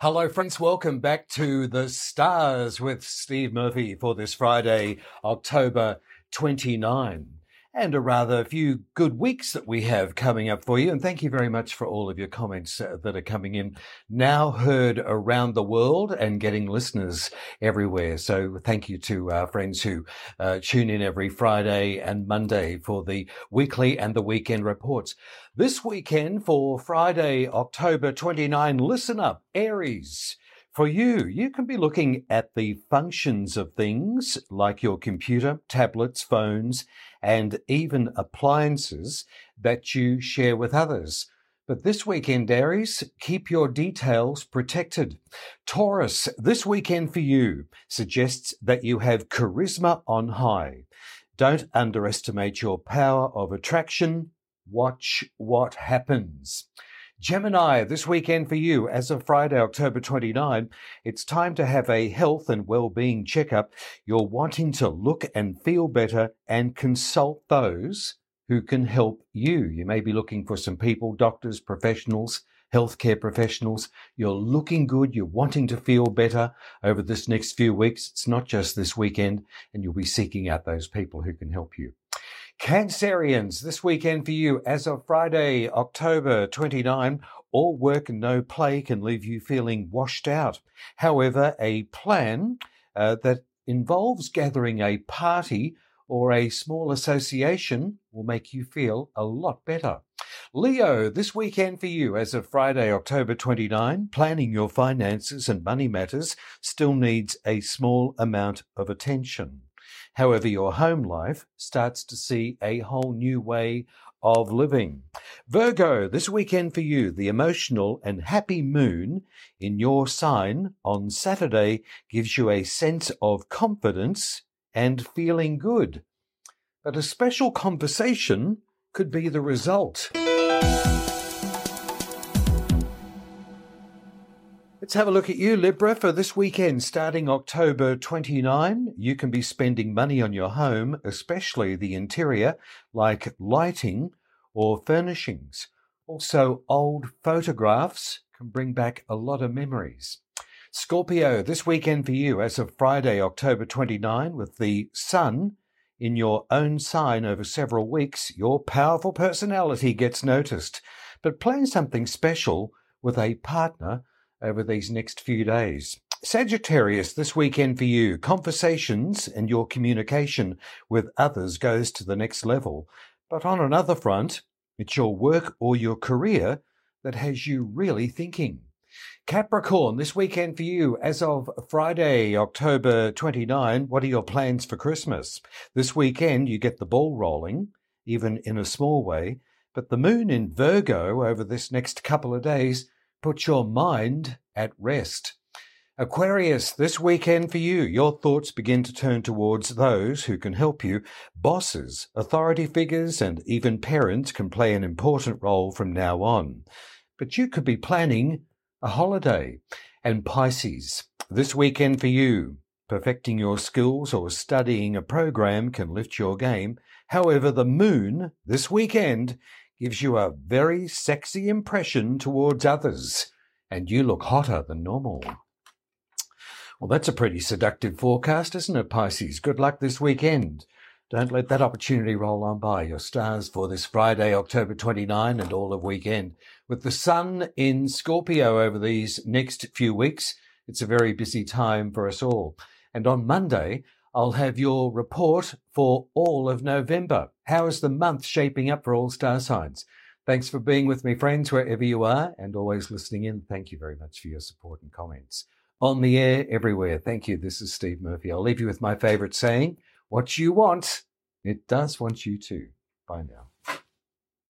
Hello, friends. Welcome back to the Stars with Steve Murphy for this Friday, October 29 and a rather few good weeks that we have coming up for you. And thank you very much for all of your comments uh, that are coming in. Now heard around the world and getting listeners everywhere. So thank you to our friends who uh, tune in every Friday and Monday for the weekly and the weekend reports. This weekend for Friday, October 29, listen up, Aries. For you, you can be looking at the functions of things like your computer, tablets, phones, and even appliances that you share with others. But this weekend, Aries, keep your details protected. Taurus, this weekend for you suggests that you have charisma on high. Don't underestimate your power of attraction. Watch what happens. Gemini, this weekend for you, as of Friday, October 29, it's time to have a health and well-being checkup. You're wanting to look and feel better and consult those who can help you. You may be looking for some people, doctors, professionals, healthcare professionals. You're looking good. You're wanting to feel better over this next few weeks. It's not just this weekend and you'll be seeking out those people who can help you. Cancerians, this weekend for you, as of Friday, October 29, all work and no play can leave you feeling washed out. However, a plan uh, that involves gathering a party or a small association will make you feel a lot better. Leo, this weekend for you, as of Friday, October 29, planning your finances and money matters still needs a small amount of attention. However, your home life starts to see a whole new way of living. Virgo, this weekend for you, the emotional and happy moon in your sign on Saturday gives you a sense of confidence and feeling good. But a special conversation could be the result. Let's have a look at you, Libra, for this weekend starting October 29. You can be spending money on your home, especially the interior, like lighting or furnishings. Also, old photographs can bring back a lot of memories. Scorpio, this weekend for you, as of Friday, October 29, with the sun in your own sign over several weeks, your powerful personality gets noticed. But plan something special with a partner over these next few days. Sagittarius, this weekend for you, conversations and your communication with others goes to the next level. But on another front, it's your work or your career that has you really thinking. Capricorn, this weekend for you, as of Friday, October 29, what are your plans for Christmas? This weekend, you get the ball rolling, even in a small way, but the moon in Virgo over this next couple of days Put your mind at rest. Aquarius, this weekend for you, your thoughts begin to turn towards those who can help you. Bosses, authority figures, and even parents can play an important role from now on. But you could be planning a holiday. And Pisces, this weekend for you, perfecting your skills or studying a program can lift your game. However, the moon this weekend gives you a very sexy impression towards others, and you look hotter than normal. Well, that's a pretty seductive forecast, isn't it, Pisces? Good luck this weekend. Don't let that opportunity roll on by. Your stars for this Friday, October 29 and all of weekend. With the sun in Scorpio over these next few weeks, it's a very busy time for us all. And on Monday, I'll have your report for all of November. How is the month shaping up for all star signs? Thanks for being with me, friends, wherever you are, and always listening in. Thank you very much for your support and comments. On the air, everywhere. Thank you. This is Steve Murphy. I'll leave you with my favorite saying What you want, it does want you to. Bye now.